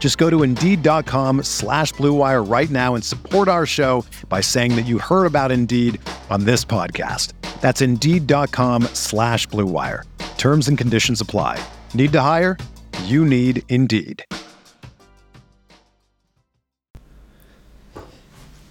Just go to Indeed.com slash BlueWire right now and support our show by saying that you heard about Indeed on this podcast. That's Indeed.com slash BlueWire. Terms and conditions apply. Need to hire? You need Indeed.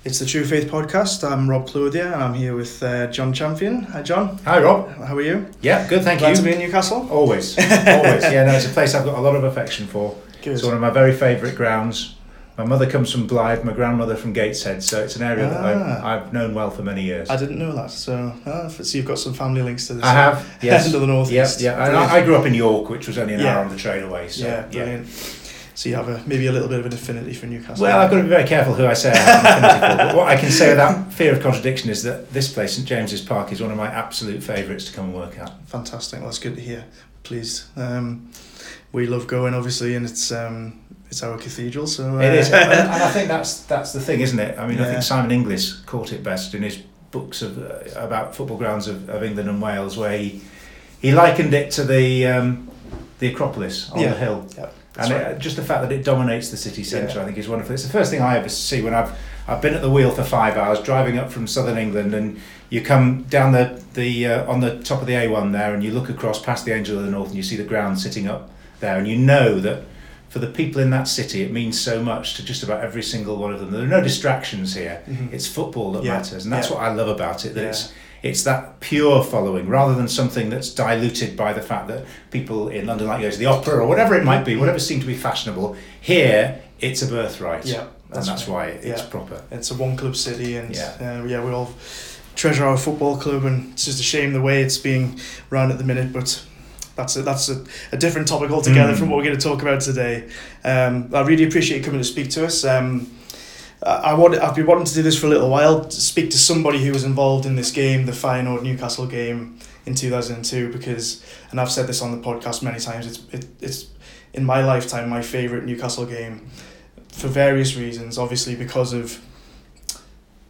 It's the True Faith podcast. I'm Rob Clothier and I'm here with uh, Jon Champion. Hi, Jon. Hi, Rob. How are you? Yeah, good, thank Glad you. to be in Newcastle. Always, always. Yeah, no, it's a place I've got a lot of affection for. Good. It's one of my very favourite grounds. My mother comes from Blyth, my grandmother from Gateshead, so it's an area that Ah. I've, I've known well for many years. I didn't know that. So, uh, so you've got some family links to this. I have, yes. End of the Yeah, northeast. yeah. And I, I grew up in York, which was only an Yeah. hour on the train away. So, yeah, brilliant. So you have a maybe a little bit of an affinity for Newcastle. Well, I've got to be very careful who I say I have an affinity for. But what I can say without fear of contradiction is that this place, St James's Park, is one of my absolute favourites to come and work at. Fantastic. Well, that's good to hear. Pleased. Um, we love going, obviously, and it's um, it's our cathedral. So uh, It is, and, and I think that's that's the thing, isn't it? I mean, I think Simon Inglis caught it best in his books of uh, about football grounds of, of England and Wales, where he he likened it to the um, the Acropolis on Yeah. the hill, Yeah, and right. it, just the fact that it dominates the city centre, Yeah. I think, is wonderful. It's the first thing I ever see when I've I've been at the wheel for five hours driving up from southern England, and you come down the the uh, on the top of the A1 there, and you look across past the Angel of the North, and you see the ground sitting up there, and you know that for the people in that city, it means so much to just about every single one of them. There are no distractions here. Mhm. It's football that Yeah, matters, and that's yeah. what I love about it. That Yeah. it's it's that pure following rather than something that's diluted by the fact that people in London like to go to the opera or whatever it might be, whatever seemed to be fashionable. Here, it's a birthright, Yeah, and that's that's right. why it's proper. It's a one club city, and Yeah. uh, yeah, we all treasure our football club, and it's just a shame the way it's being run at the minute. But that's a, that's a, a different topic altogether Mm. from what we're going to talk about today. Um, I really appreciate you coming to speak to us. Um, I I want, I've been wanting to do this for a little while, to speak to somebody who was involved in this game, the Feyenoord Newcastle game in 2002, because, and I've said this on the podcast many times, it's, it, it's in my lifetime my favourite Newcastle game for various reasons. Obviously, because of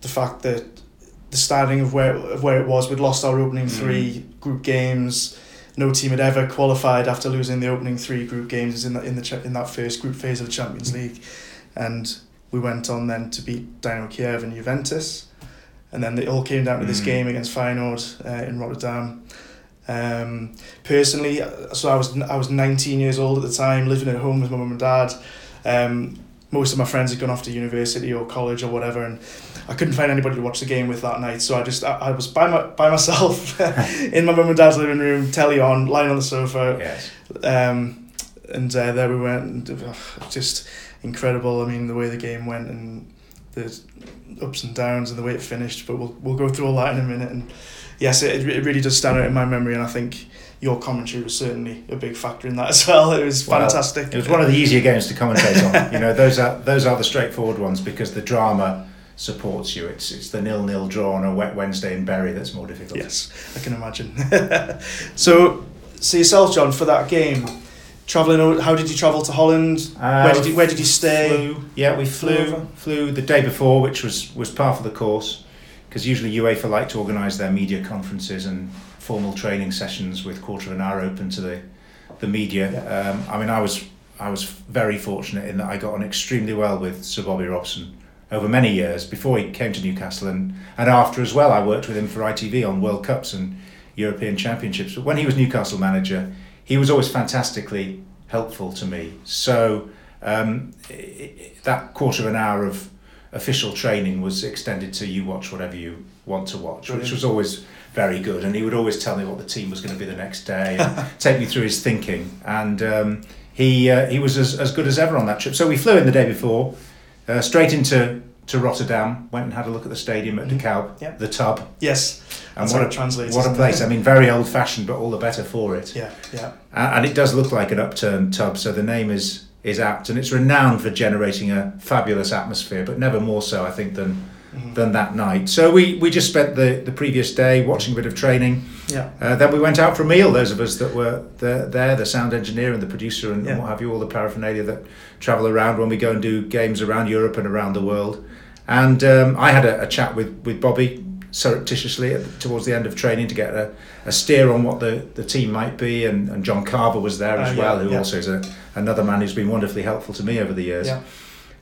the fact that the starting of where of where it was, we'd lost our opening Mm. three group games. No team had ever qualified after losing the opening three group games in that in the in that first group phase of the Champions League, and we went on then to beat Dynamo Kiev and Juventus, and then it all came down to this Mm. game against Feyenoord uh, in Rotterdam. Um, personally, uh, so I was I was nineteen years old at the time, living at home with my mum and dad. Um, most of my friends had gone off to university or college or whatever, and I couldn't find anybody to watch the game with that night. So I just I, I was by my by myself in my mum and dad's living room, telly on, lying on the sofa, Yes. um, and uh, there we went. And, uh, just incredible. I mean, the way the game went and the ups and downs and the way it finished. But we'll we'll go through all that in a minute. And yes, it, it really does stand out in my memory. And I think your commentary was certainly a big factor in that as well. It was Well, fantastic. It was one of the easier games to commentate on. You know, those are those are the straightforward ones because the drama supports you. It's it's the nil nil draw on a wet Wednesday in Bury that's more difficult. Yes, I can imagine. so, so yourself, Jon, for that game, traveling. How did you travel to Holland? Uh, where did you Where did you stay? Flew, yeah, we Flew flew flew the day before, which was was part of the course, because usually UEFA like to organise their media conferences and formal training sessions with quarter of an hour open to the the media. Um, I mean, I was I was very fortunate in that I got on extremely well with Sir Bobby Robson over many years before he came to Newcastle and, and after as well. I worked with him for ITV on World Cups and European Championships. But when he was Newcastle manager, he was always fantastically helpful to me. So um, that quarter of an hour of official training was extended to you watch whatever you want to watch, Brilliant. which was always very good. And he would always tell me what the team was going to be the next day, and take me through his thinking. And um, he uh, he was as, as good as ever on that trip. So we flew in the day before, uh, straight into to Rotterdam. Went and had a look at the stadium at De Kuip, Mm-hmm. Yep. the tub. Yes. And That's what a, translates, What a place! I mean, very old fashioned, but all the better for it. Yeah, yeah. A- and it does look like an upturned tub, so the name is is apt, and it's renowned for generating a fabulous atmosphere, but never more so, I think, than Mm-hmm. than that night. So we we just spent the the previous day watching a bit of training. Yeah. Uh, then we went out for a meal. Those of us that were there, there the sound engineer and the producer and, and what have you, all the paraphernalia that travel around when we go and do games around Europe and around the world. And um, I had a, a chat with, with Bobby surreptitiously at, towards the end of training to get a, a steer on what the, the team might be. And, and John Carver was there as Uh, yeah, well, who yeah. also is a, another man who's been wonderfully helpful to me over the years. Yeah.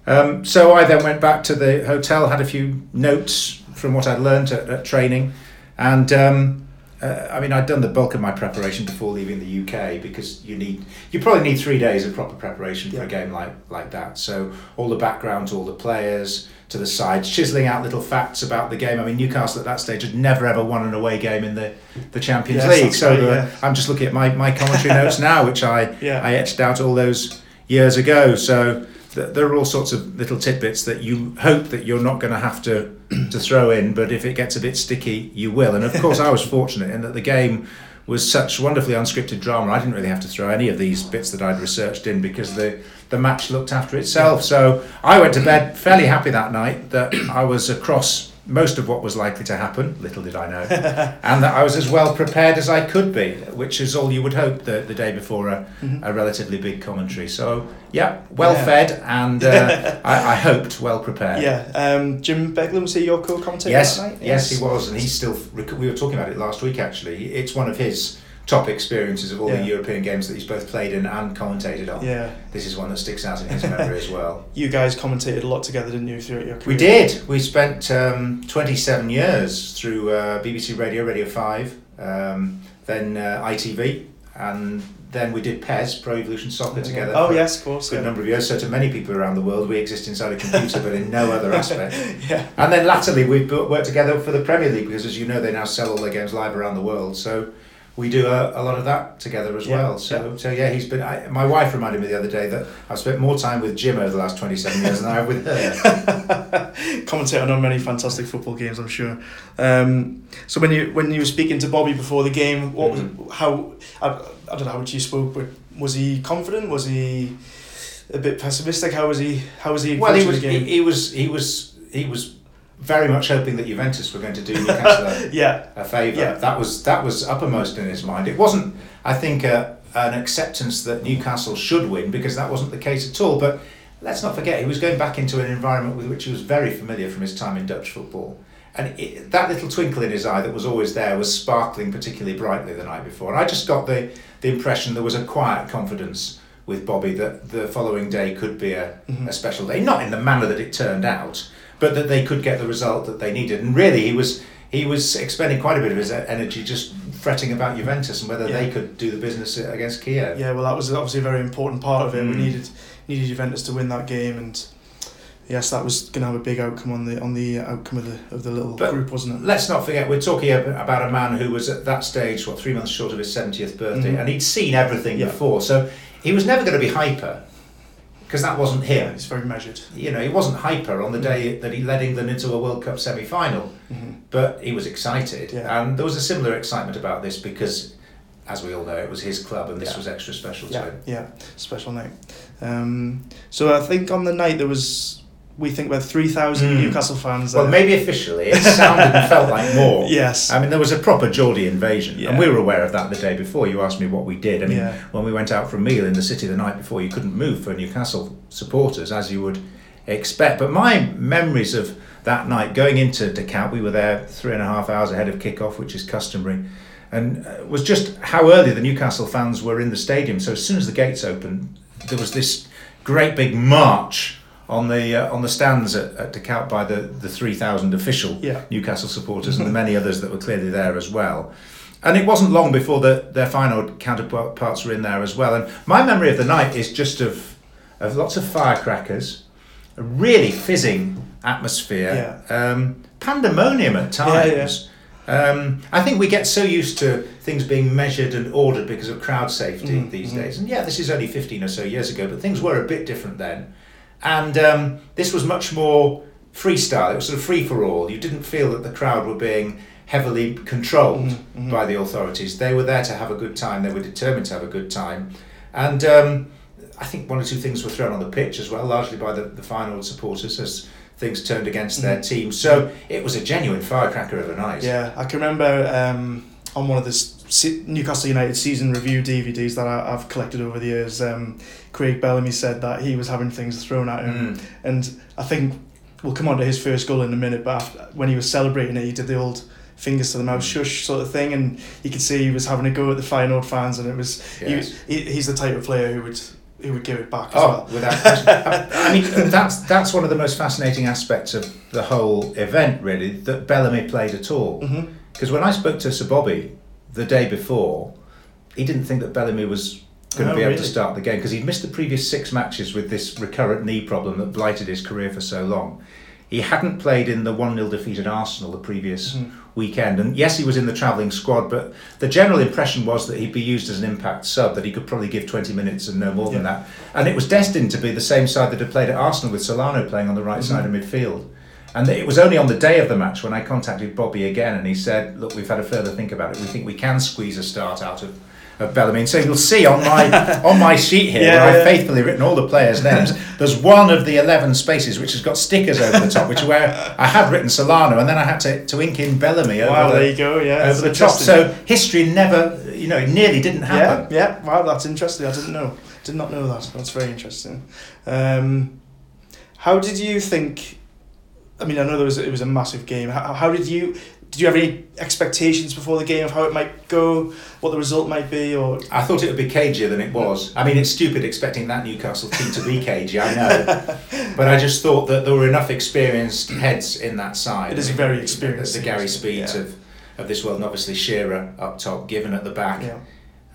Um, so I then went back to the hotel, had a few notes from what I'd learned at, at training, and um, uh, I mean I'd done the bulk of my preparation before leaving the UK because you need you probably need three days of proper preparation for Yeah. a game like like that. So all the background to all the players to the sides, chiseling out little facts about the game. I mean Newcastle at that stage had never ever won an away game in the the Champions Yes, League. So right, the- yeah. I'm just looking at my, my commentary notes now, which I Yeah. I etched out all those years ago. So there are all sorts of little tidbits that you hope that you're not going to have to to throw in, but if it gets a bit sticky, you will. And of course, I was fortunate in that the game was such wonderfully unscripted drama. I didn't really have to throw any of these bits that I'd researched in because the the match looked after itself. So I went to bed fairly happy that night that I was across most of what was likely to happen. Little did I know, and that I was as well prepared as I could be, which is all you would hope the, the day before a, a relatively big commentary. So yeah, well Yeah. fed and uh, I, I hoped well prepared. Yeah. Um, Jim Beglin was he your co-commentator Yes, that night? yes, he was, and he's still. rec- We were talking about it last week. Actually, it's one of his top experiences of all Yeah. the European games that he's both played in and commentated on. Yeah. This is one that sticks out in his memory as well. You guys commentated a lot together, didn't you, throughout your career? We did. We spent um, 27 years through uh, BBC Radio, Radio 5, um, then uh, ITV, and then we did PES, Pro Evolution Soccer, together. Oh yes, of course. A good Yeah. number of years. So, to many people around the world, we exist inside a computer, but in no other aspect. yeah. And then latterly, we've worked together for the Premier League because, as you know, they now sell all their games live around the world. So we do a, a lot of that together as Yeah, well. So, so yeah, he's been. I, my wife reminded me the other day that I've spent more time with Jim over the last twenty-seven years than I have with her. commentating on many fantastic football games, I'm sure. Um, so when you when you were speaking to Bobby before the game, what Mm-hmm. how I, I don't know how much you spoke, but was he confident? Was he a bit pessimistic? How was he? How was he? well, he was. He, he was. He was. He was very much hoping that Juventus were going to do Newcastle a, yeah, a favour. Yeah. That was that was uppermost in his mind. It wasn't, I think, an acceptance that Newcastle should win because that wasn't the case at all. But let's not forget, he was going back into an environment with which he was very familiar from his time in Dutch football. And it, that little twinkle in his eye that was always there was sparkling particularly brightly the night before. And I just got the, the impression there was a quiet confidence with Bobby that the following day could be a, Mhm. a special day. Not in the manner that it turned out, but that they could get the result that they needed. And really, he was he was expending quite a bit of his energy just fretting about Juventus and whether Yeah. they could do the business against Kiev. yeah. Well, that was obviously a very important part of it. We Mm. needed needed Juventus to win that game, and yes, that was going to have a big outcome on the on the outcome of the of the little But- group, wasn't it? Let's not forget, we're talking about a man who was at that stage, what, three months short of his 70th birthday, Mhm. and he'd seen everything Yeah. before. So he was never going to be hyper, because that wasn't here. It's very measured. You know, he wasn't hyper on the day that he led England into a World Cup semi final, hmm but he was excited. Yeah. And there was a similar excitement about this because, as we all know, it was his club and this Yeah. was extra special to Yeah, him. yeah, special night. Um, so I think on the night there was, we think we're three thousand Mm. Newcastle fans. Well, maybe officially, it sounded and felt like more. Yes. I mean, there was a proper Geordie invasion, Yeah. and we were aware of that the day before. You asked me what we did. I mean, Yeah. when we went out for a meal in the city the night before, you couldn't move for Newcastle supporters, as you would expect. But my memories of that night, going into De Kuip, we were there three and a half hours ahead of kick-off, which is customary, and uh, was just how early the Newcastle fans were in the stadium. So as soon as the gates opened, there was this great big march on the uh, on the stands at, at De Kuip by the the three thousand official Yeah. Newcastle supporters and the many others that were clearly there as well. And it wasn't long before the, their Feyenoord counterparts were in there as well. And my memory of the night is just of of lots of firecrackers, a really fizzing atmosphere. Um, pandemonium at times. Um, I think we get so used to things being measured and ordered because of crowd safety Mhm, these mhm. days. And yeah, this is only 15 or so years ago, but things were a bit different then. And um, this was much more freestyle. It was sort of free for all. You didn't feel that the crowd were being heavily controlled Mhm, mhm. by the authorities. They were there to have a good time. They were determined to have a good time. And um, I think one or two things were thrown on the pitch as well, largely by the, the Feyenoord supporters as things turned against their team. So it was a genuine firecracker of a night. Yeah, I can remember um, on one of the Newcastle United season review DVDs that I, I've collected over the years, um, Craig Bellamy said that he was having things thrown at him. Mm. And I think we'll come on to his first goal in a minute, but after, when he was celebrating it, he did the old fingers to the mouth shush sort of thing, and you could see he was having a go at the Feyenoord fans, and it was Yes. he, he, he's the type of player who would who would give it back as Oh, well. without question. I mean, that's that's one of the most fascinating aspects of the whole event, really, that Bellamy played at all. hmm Because when I spoke to Sir Bobby the day before, he didn't think that Bellamy was going to Oh, be able to start the game because he'd missed the previous six matches with this recurrent knee problem that blighted his career for so long. He hadn't played in the 1 0 defeat at Arsenal the previous Mhm. weekend. And yes, he was in the travelling squad, but the general impression was that he'd be used as an impact sub, that he could probably give 20 minutes and no more than that. And it was destined to be the same side that had played at Arsenal with Solano playing on the right Mhm. side of midfield. And it was only on the day of the match when I contacted Bobby again and he said, Look, we've had a further think about it. We think we can squeeze a start out of, of Bellamy. And so you'll see on my on my sheet here, Yeah, where I've faithfully written all the players' names, there's one of the 11 spaces which has got stickers over the top, which are where I had written Solano and then I had to, to ink in Bellamy over Wow, the, there you go. Yeah, over the top. So history never, you know, it nearly didn't yeah, happen. yeah. Wow, that's interesting. I didn't know. Did not know that. That's very interesting. Um, how did you think? I mean, I know there was it was a massive game. How, how did you? Did you have any expectations before the game of how it might go, what the result might be, or I thought it would be cagier than it was. I mean, it's stupid expecting that Newcastle team to be cagey, I know. but I just thought that there were enough experienced heads in that side. It is I a mean, very experienced The, team, Gary? Speeds Yeah. of, of this world, and obviously Shearer up top, Given at the back. yeah,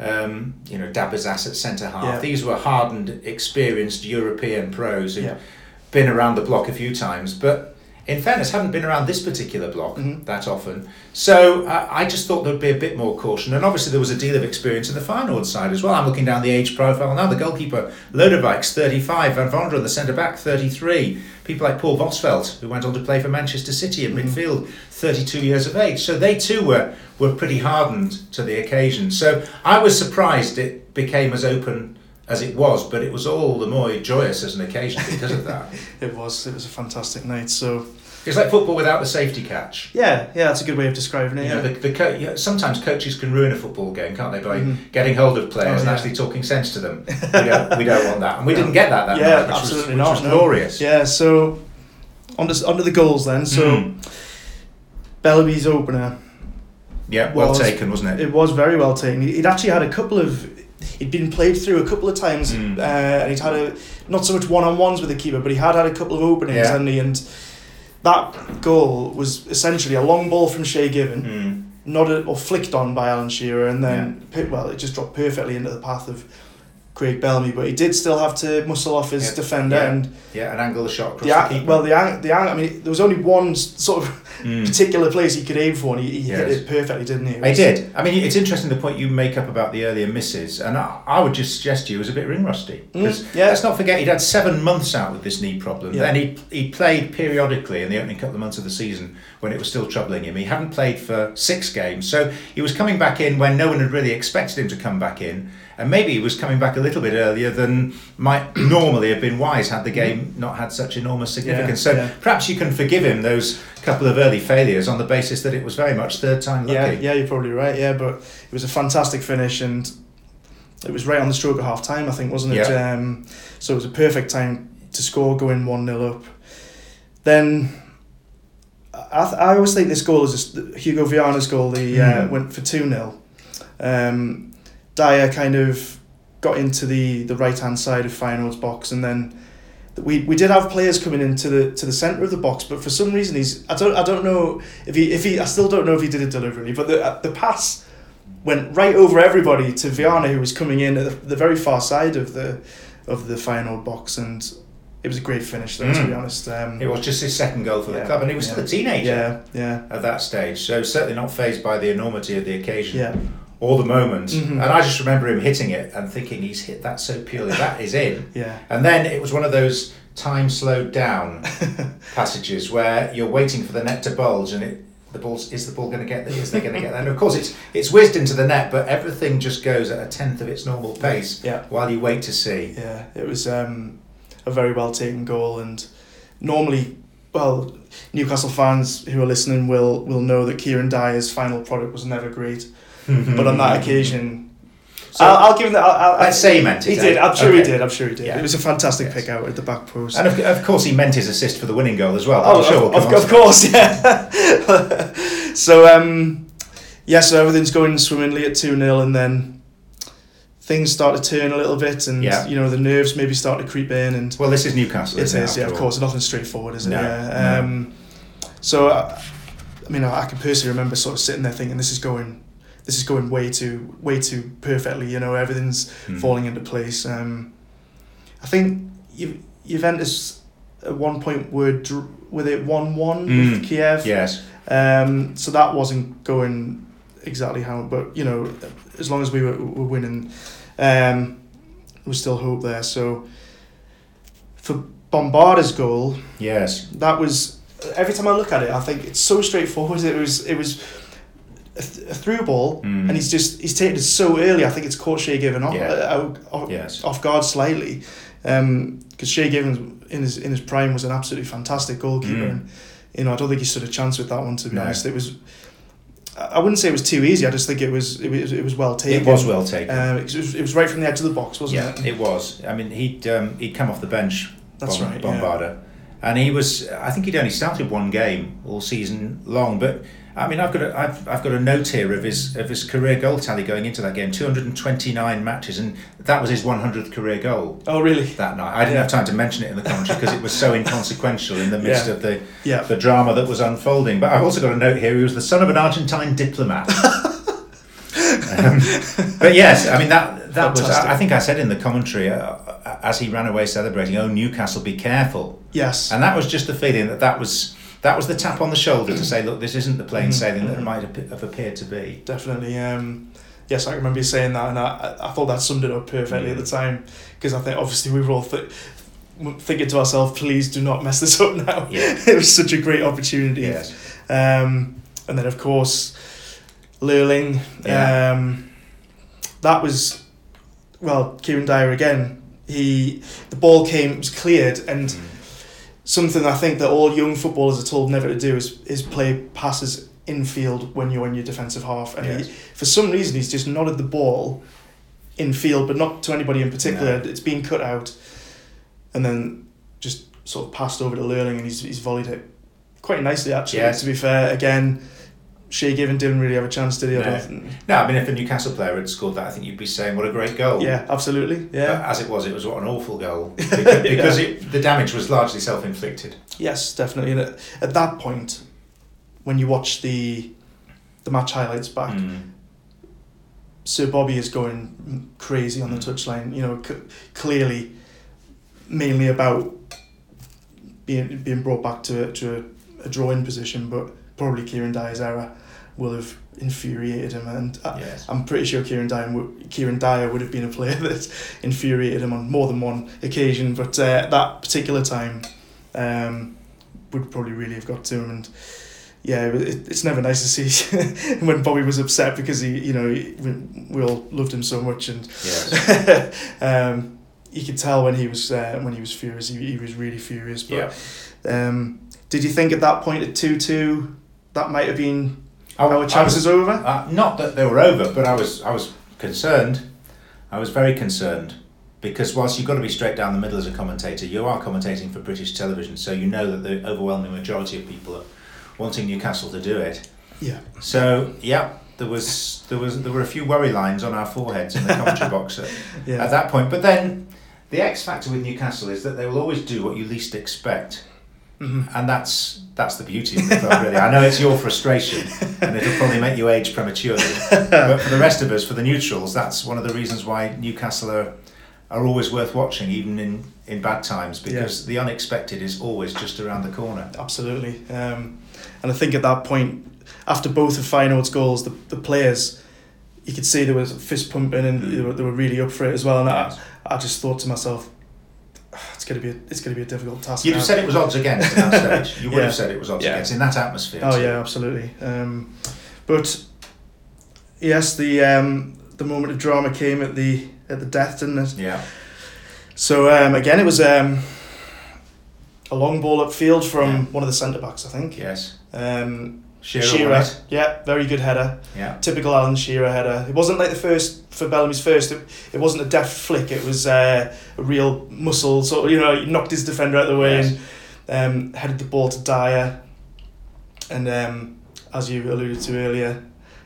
Um, you know, Dabizas at centre half. Yeah. These were hardened, experienced European pros who'd Yeah. been around the block a few times, but in fairness, haven't been around this particular block Mhm. that often. So uh, I just thought there'd be a bit more caution, and obviously there was a deal of experience in the Feyenoord side as well. I'm looking down the age profile now. The goalkeeper Lodewijks, 35, Van Wonderen, the centre back, 33. People like Paul Bosvelt, who went on to play for Manchester City in Mhm. midfield, 32 years of age. So they too were were pretty hardened to the occasion. So I was surprised it became as open as it was, but it was all the more joyous as an occasion because of that. it was. It was a fantastic night. So It's like football without the safety catch. yeah, yeah, that's a good way of describing it. You Yeah. know, the, the co- you know, sometimes coaches can ruin a football game, can't they, by Mhm. getting hold of players Oh, and actually talking sense to them. We don't, we don't want that, and we didn't get that that Yeah, night, which absolutely was, which not, was no. glorious. Yeah, so under to the goals then. So Mm. Bellamy's opener, yeah, well was- taken, wasn't it? it was very well taken. He'd actually had a couple of, he'd been played through a couple of times, Mm. uh, and he'd had a not so much one on ones with the keeper, but he had had a couple of openings, Yeah. hadn't he? And that goal was essentially a long ball from Shay Given, Mm. nodded or flicked on by Alan Shearer, and then pi- well, it just dropped perfectly into the path of Craig Bellamy. But he did still have to muscle off his Yeah. defender Yeah. and. Yeah, and angle the shot across The, the keeper. well, the ang- the ang- I mean, there was only one sort of Mm. particular place he could aim for, and he, he hit it perfectly, didn't he? It I did. I mean, it's interesting the point you make up about the earlier misses, and I, I would just suggest to you it was a bit ring rusty. Because Mm, yeah. let's not forget he'd had seven months out with this knee problem. Yeah. Then he he played periodically in the opening couple of months of the season when it was still troubling him. He hadn't played for six games, so he was coming back in when no one had really expected him to come back in, and maybe he was coming back a little bit earlier than might normally have been wise had the game not had such enormous significance. so yeah. perhaps you can forgive him those couple of early failures on the basis that it was very much third time lucky. Yeah, yeah, you're probably right. Yeah, but it was a fantastic finish, and it was right on the stroke of half time, I think, wasn't it? Yeah. Um, so it was a perfect time to score, going one 0 up. Then. I, th- I always think this goal is just Hugo Viana's goal. He uh, Mm. went for two 0 um, Dyer kind of got into the, the right hand side of Feyenoord's box, and then we, we did have players coming into the to the centre of the box, but for some reason he's I don't I don't know if he if he I still don't know if he did it deliberately, but the uh, the pass went right over everybody to Viana who was coming in at the, the very far side of the of the Feyenoord box, and it was a great finish, though, to Mm. be honest. Um, It was just his second goal for the Yeah, club, and he was still yeah. a teenager yeah, yeah, at that stage. So certainly not phased by the enormity of the occasion yeah, or the moment. Mhm. And I just remember him hitting it and thinking he's hit that so purely. That is in. yeah, And then it was one of those time slowed down passages where you're waiting for the net to bulge and it the ball's is the ball going to get there? Is they going to get there? And of course it's it's whizzed into the net, but everything just goes at a tenth of its normal pace yeah, while you wait to see. yeah. It was um, a very well taken goal, and normally, well, Newcastle fans who are listening will will know that Kieran Dyer's final product was never great, but on that occasion. So- I'll, I'll give him that. I'll, I'll, Let's say he meant it. He did. I'm sure he did. I'm sure he did. Yeah. It was a fantastic Yes. pick out at the back post. And of, of course, he meant his assist for the winning goal as well. Oh, I'm sure of, we'll of, of course, yeah. so, um, yeah, so everything's going swimmingly at 2 0, and then things start to turn a little bit, and, Yeah. you know, the nerves maybe start to creep in. and. Well, this is Newcastle. It isn't is, yeah, of all? course. Nothing straightforward, is it? No, yeah. no. Um, so, I, I mean, I, I can personally remember sort of sitting there thinking, this is going. This is going way too, way too perfectly. You know, everything's Hmm. falling into place. Um, I think Ju- Juventus at one point were dr- were they one one Mm. with Kiev. Yes. Um, so that wasn't going exactly how, but you know, as long as we were, were winning, um, there was still hope there. So for Bombarda's goal, Yes. that was every time I look at it, I think it's so straightforward. It was it was th- a through ball, Mm. and he's just he's taken it so early. I think it's caught Shay Given off Yeah. uh, off, Yes. off guard slightly, because Shay Given in his in his prime was an absolutely fantastic goalkeeper, Mm. and you know I don't think he stood a chance with that one. To be No. honest, it was. I wouldn't say it was too easy. I just think it was it was, it was well taken. It was well taken. Um, it, was, it was right from the edge of the box, wasn't yeah, it? it was. I mean, he'd um, he'd come off the bench. That's Bom- right, yeah. And he was. I think he'd only started one game all season long, but. I mean, I've got a, I've, I've got a note here of his of his career goal tally going into that game. Two hundred and twenty nine matches, and that was his one hundredth career goal Oh really? that night. I didn't have time to mention it in the commentary because it was so inconsequential in the midst Yeah. of the Yeah. the drama that was unfolding. But I've also got a note here. He was the son of an Argentine diplomat. um, but yes, I mean that that was. I, I think I said in the commentary uh, as he ran away celebrating, "Oh Newcastle, be careful!" Yes. And that was just the feeling that that was that was the tap on the shoulder to say, "Look, this isn't the plain Mhm, sailing that it mhm. might have appeared to be." Definitely. Um, yes, I remember you saying that, and I, I thought that summed it up perfectly at the time because I think obviously we were all th- thinking to ourselves, please do not mess this up now. Yeah. it was such a great opportunity. Yes. Um, and then, of course, Lurling. Yeah. Um, that was, well, Kieran Dyer again. He the ball came, it was cleared, and Mm. something I think that all young footballers are told never to do is is play passes infield when you're in your defensive half. And Yes. he, for some reason, he's just nodded the ball in field but not to anybody in particular. No. It's been cut out, and then just sort of passed over to Lurling, and he's he's volleyed it quite nicely actually. Yes. To be fair, again, Shay Given didn't really have a chance, did he? I No. I mean, if a Newcastle player had scored that, I think you'd be saying, "What a great goal!" Yeah, absolutely. But Yeah. as it was, it was what an awful goal because, because it, the damage was largely self-inflicted. Yes, definitely. And at, at that point, when you watch the the match highlights back, Mm. Sir Bobby is going crazy on the Mm. touchline. You know, c- clearly, mainly about being being brought back to a, to a, a drawing position, but probably Kieran Dyer's error will have infuriated him, and I, Yes. I'm pretty sure Kieran Dyer would, Kieran Dyer would have been a player that infuriated him on more than one occasion, but uh, that particular time um, would probably really have got to him and. Yeah, it, it's never nice to see when Bobby was upset because he, you know, he, we, we all loved him so much, and Yes. um, you could tell when he was uh, when he was furious. He, he was really furious. But Yeah. um, did you think at that point at two two that might have been I- I our was- chances over? Uh, not that they were over, but I was I was concerned. I was very concerned because whilst you've got to be straight down the middle as a commentator, you are commentating for British television, so you know that the overwhelming majority of people are wanting Newcastle to do it. Yeah. So yeah, there was there was there were a few worry lines on our foreheads in the commentary box at, Yeah. at that point. But then the X factor with Newcastle is that they will always do what you least expect. Mhm. And that's that's the beauty of the club, really. I know it's your frustration, and it'll probably make you age prematurely. but for the rest of us, for the neutrals, that's one of the reasons why Newcastle are are always worth watching, even in, in bad times, because the unexpected is always just around the corner. Absolutely. Um, and I think at that point, after both of Feyenoord's goals, the, the players, you could see there was fist pumping and they, were, they were really up for it as well. And. I, I just thought to myself, "Ah, it's gonna be a, it's gonna be a difficult task. You'd have said it was odds against at that stage. You would Yeah. have said it was odds Yeah. against in that atmosphere. Oh too. yeah, absolutely. Um, but yes, the um, the moment of drama came at the at the death, didn't it? Yeah. So um, again, it was um, a long ball upfield from Yeah. one of the centre backs, I think. Yes. Um, Shearer. Shearer, yeah, very good header. Yeah. Typical Alan Shearer header. It wasn't like the first for Bellamy's first. It, it wasn't a deft flick. It was uh, a real muscle. So you know, he knocked his defender out of the way Yes. and um, headed the ball to Dyer. And um, as you alluded to earlier,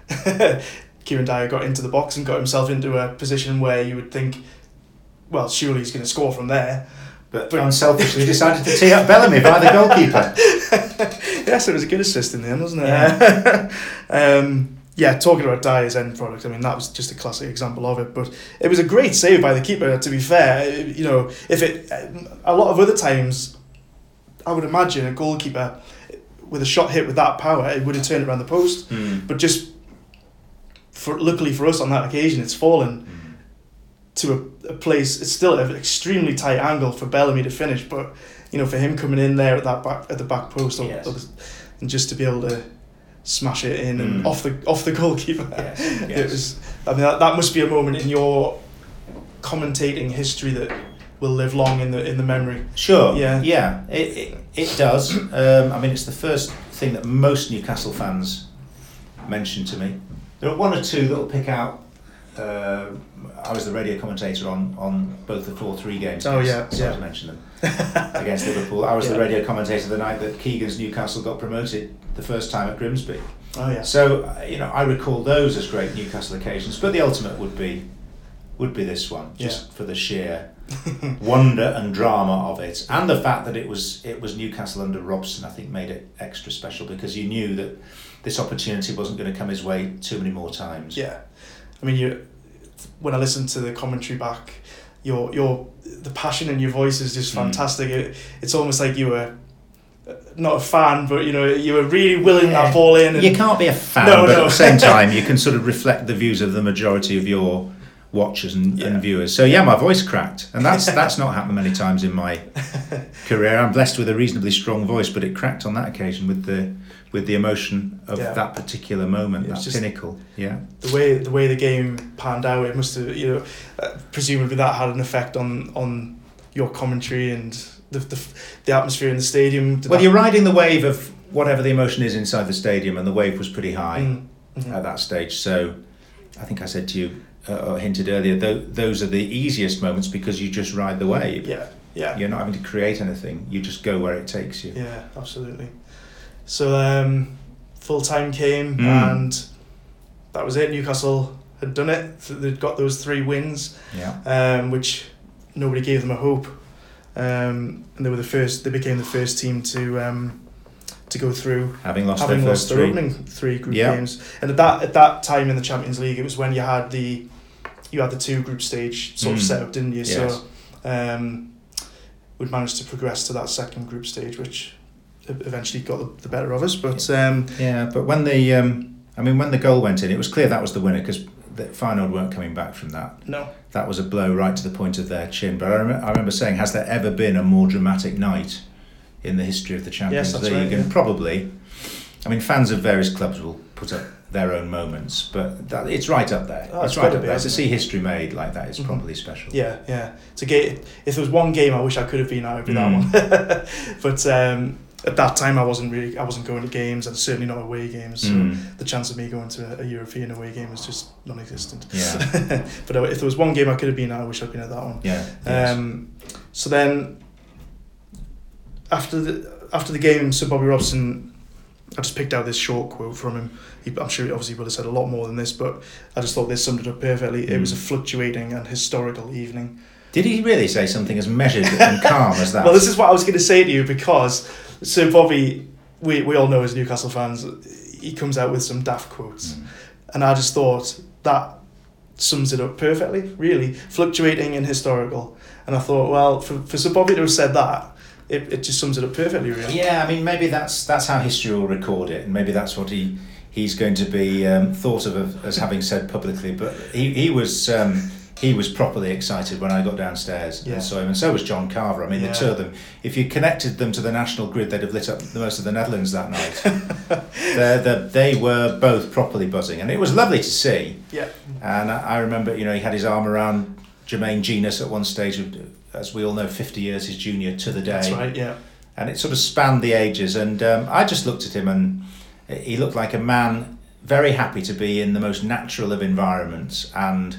Kieran Dyer got into the box and got himself into a position where you would think, well, surely he's going to score from there. But, But- unselfishly decided to tee up Bellamy by the goalkeeper. yes, it was a good assist in the end, wasn't it? um, yeah, talking about Dyer's end product, I mean, that was just a classic example of it. But it was a great save by the keeper, to be fair. You know, if it, a lot of other times, I would imagine a goalkeeper with a shot hit with that power, it would have turned around the post. Mm. But just, for luckily for us on that occasion, it's fallen Mm. to a, a place. It's still at an extremely tight angle for Bellamy to finish, but you know, for him coming in there at that back at the back post, Yes. or and just to be able to smash it in and Mm. off the off the goalkeeper. Yes, It was. I mean, that, that must be a moment in your commentating history that will live long in the in the memory. Sure. Yeah. Yeah. It, it, it does. Um, I mean, it's the first thing that most Newcastle fans mention to me. There are one or two that will pick out. Uh, I was the radio commentator on, on both the 4 3 games. Oh, yeah, Sorry yeah. to mention them. against Liverpool. I was the radio commentator the night that Keegan's Newcastle got promoted the first time at Grimsby. Oh yeah. So uh, you know, I recall those as great Newcastle occasions, but the ultimate would be would be this one, just for the sheer wonder and drama of it, and the fact that it was it was Newcastle under Robson. I think made it extra special because you knew that this opportunity wasn't going to come his way too many more times. Yeah, I mean, you. When I listen to the commentary back, your your the passion in your voice is just Mm. fantastic. It, it's almost like you were uh, not a fan, but you know you were really willing Yeah. that ball in. And, You can't be a fan, No, but no. at the same time, you can sort of reflect the views of the majority of your watchers and, Yeah. and viewers. So yeah, my voice cracked, and that's that's not happened many times in my career. I'm blessed with a reasonably strong voice, but it cracked on that occasion with the with the emotion of Yeah. that particular moment, that pinnacle. Yeah, the way the way the game panned out, it must have you know uh, presumably that had an effect on on your commentary and the the, the atmosphere in the stadium. Did well, that- you're riding the wave of whatever the emotion is inside the stadium, and the wave was pretty high Mm, mhm. at that stage. So, I think I said to you, uh, or hinted earlier, th- those are the easiest moments because you just ride the wave. Yeah, yeah. You're not having to create anything. You just go where it takes you. Yeah, absolutely. So um, full time came Mm. and that was it. Newcastle had done it. They'd got those three wins, Yeah. um, which nobody gave them a hope. Um, and they were the first. They became the first team to um, to go through, Having lost having their lost their three. opening three group Yeah. games. And at that at that time in the Champions League, it was when you had the you had the two group stage sort of Mm. set up, didn't you? Yes. So um, we'd managed to progress to that second group stage, which eventually got the, better of us. But um, Yeah, but when the, um, I mean, when the goal went in, it was clear that was the winner because the Feyenoord weren't coming back from that. no, That was a blow right to the point of their chin. But I, rem- I remember saying, has there ever been a more dramatic night in the history of the Champions that's League? right, and probably, I mean, fans of various clubs will put up their own moments, but that, it's right up there. Oh, it's it's right up be, there. To see history made like that is Mhm. probably special. yeah, yeah. To get if there was one game I wish I could have been at, it would be Mm. that one. but um, at that time, I wasn't really I wasn't going to games and certainly not away games. So Mm. the chance of me going to a, a European away game was just non-existent. Yeah, but if there was one game I could have been at, I wish I'd been at that one. yeah. yes. Um, so then, after the after the game, Sir Bobby Robson, I just picked out this short quote from him. He, I'm sure he obviously would have said a lot more than this, but I just thought this summed it up perfectly. It was a Mm. fluctuating and historical evening. Did he really say something as measured and calm as that? Well, this is what I was going to say to you because Sir Bobby, we, we all know as Newcastle fans, he comes out with some daft quotes. Mm. And I just thought that sums it up perfectly. Really fluctuating and historical. And I thought, well, for for Sir Bobby to have said that, it, it just sums it up perfectly. Really. Yeah, I mean, maybe that's that's how history will record it, and maybe that's what he he's going to be um, thought of as having said publicly. But he he was. Um, he was properly excited when I got downstairs Yeah. and saw him, and so was John Carver. I mean, Yeah. the two of them. If you connected them to the national grid, they'd have lit up the most of the Netherlands that night. They're- they're- they were both properly buzzing, and it was lovely to see. Yeah. And I I remember, you know, he had his arm around Jermaine Jenas at one stage, of- as we all know, 50 years his junior to the day. That's right. Yeah. And it sort of spanned the ages. And um, I just looked at him, and he looked like a man very happy to be in the most natural of environments and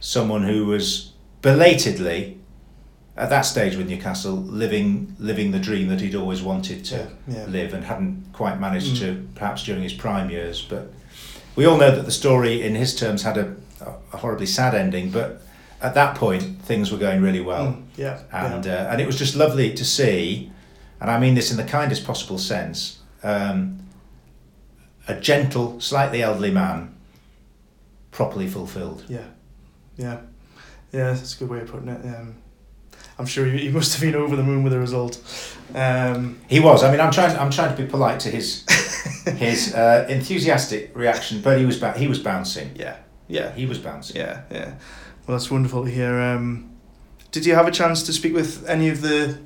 someone who was belatedly, at that stage with Newcastle, living living the dream that he'd always wanted to Yeah. Yeah. live and hadn't quite managed Mm. to, perhaps during his prime years. But we all know that the story, in his terms, had a, a horribly sad ending. But at that point, things were going really well, Mm, yeah. and yeah. uh, and it was just lovely to see, and I mean this in the kindest possible sense. Um, a gentle, slightly elderly man, properly fulfilled. Yeah, yeah, yeah. That's a good way of putting it. Um, I'm sure he, he must have been over the moon with the result. Um, He was. I mean, I'm trying. I'm trying to be polite to his his uh, enthusiastic reaction, but he was ba- he was bouncing. yeah, yeah, He was bouncing. yeah, yeah. Well, that's wonderful to hear. Um, did you have a chance to speak with any of the?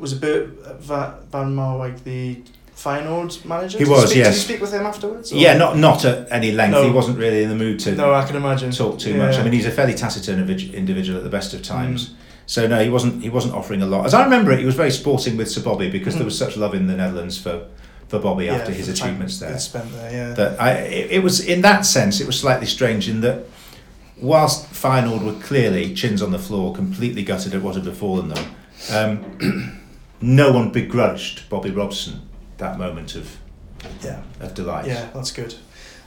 Was it Bert Va- Van Marwijk, the Feyenoord manager? He was, speak, yes. Did you speak with him afterwards? or- Yeah, not not at any length. No. He wasn't really in the mood to No, I can imagine. talk too Yeah. much. I mean, he's a fairly taciturn individual at the best of times. Mm. So no, he wasn't. He wasn't offering a lot. As I remember it, he was very sporting with Sir Bobby because Mm. there was such love in the Netherlands for for Bobby Yeah, after his the achievements there. spent there. Yeah. That I, it, it was in that sense, it was slightly strange in that whilst Feyenoord were clearly chins on the floor, completely gutted at what had befallen them, um, no one begrudged Bobby Robson that moment of yeah. of delight. Yeah, that's good.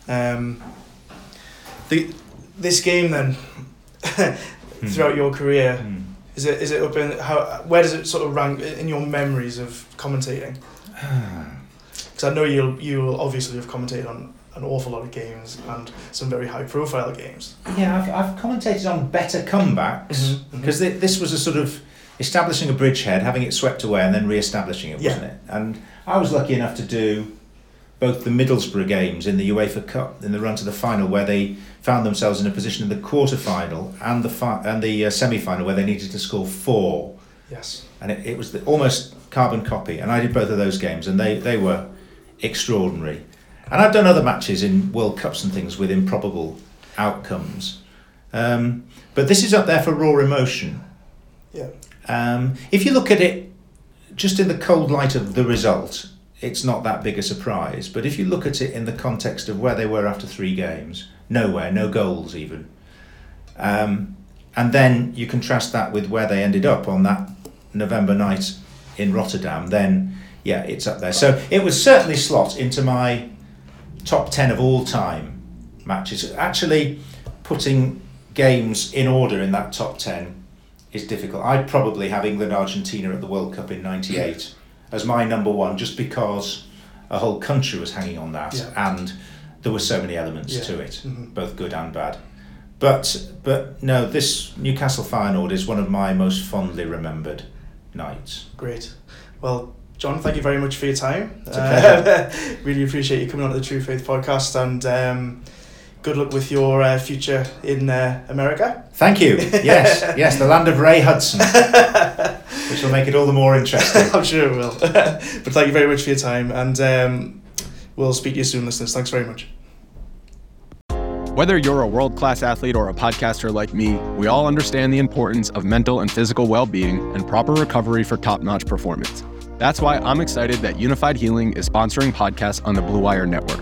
Um, the this game then, throughout your career, Hmm. is it is it up in how where does it sort of rank in your memories of commentating? Because I know you'll you'll obviously have commentated on an awful lot of games and some very high profile games. Yeah, I've, I've commentated on better comebacks Mhm, mhm. because this was a sort of establishing a bridgehead, having it swept away, and then re-establishing it, wasn't it? And I was lucky enough to do both the Middlesbrough games in the UEFA Cup in the run to the final, where they found themselves in a position in the quarter final and the fi- and the uh, semi final where they needed to score four, Yes. and it, it was the, almost carbon copy. And I did both of those games, and they they were extraordinary. And I've done other matches in World Cups and things with improbable outcomes. Um, but this is up there for raw emotion. Yeah. Um, if you look at it just in the cold light of the result, it's not that big a surprise. But if you look at it in the context of where they were after three games, nowhere, no goals even, um, and then you contrast that with where they ended up on that November night in Rotterdam, then yeah, it's up there. So it would certainly slot into my top 10 of all time matches. Actually, putting games in order in that top 10 is difficult. I'd probably have England Argentina at the World Cup in 98 as my number one just because a whole country was hanging on that Yeah. and there were so many elements Yeah. to it, Mhm. both good and bad. But but no, this Newcastle Feyenoord is one of my most fondly remembered nights. Great. Well, Jon, thank you very much for your time. Uh, really appreciate you coming on to the True Faith podcast and um, good luck with your uh, future in uh, America. Thank you. Yes, yes, the land of Ray Hudson, which will make it all the more interesting. I'm sure it will. but thank you very much for your time and um, we'll speak to you soon, listeners. Thanks very much. Whether you're a world class athlete or a podcaster like me, we all understand the importance of mental and physical well being and proper recovery for top notch performance. That's why I'm excited that Unifyd Healing is sponsoring podcasts on the Blue Wire Network.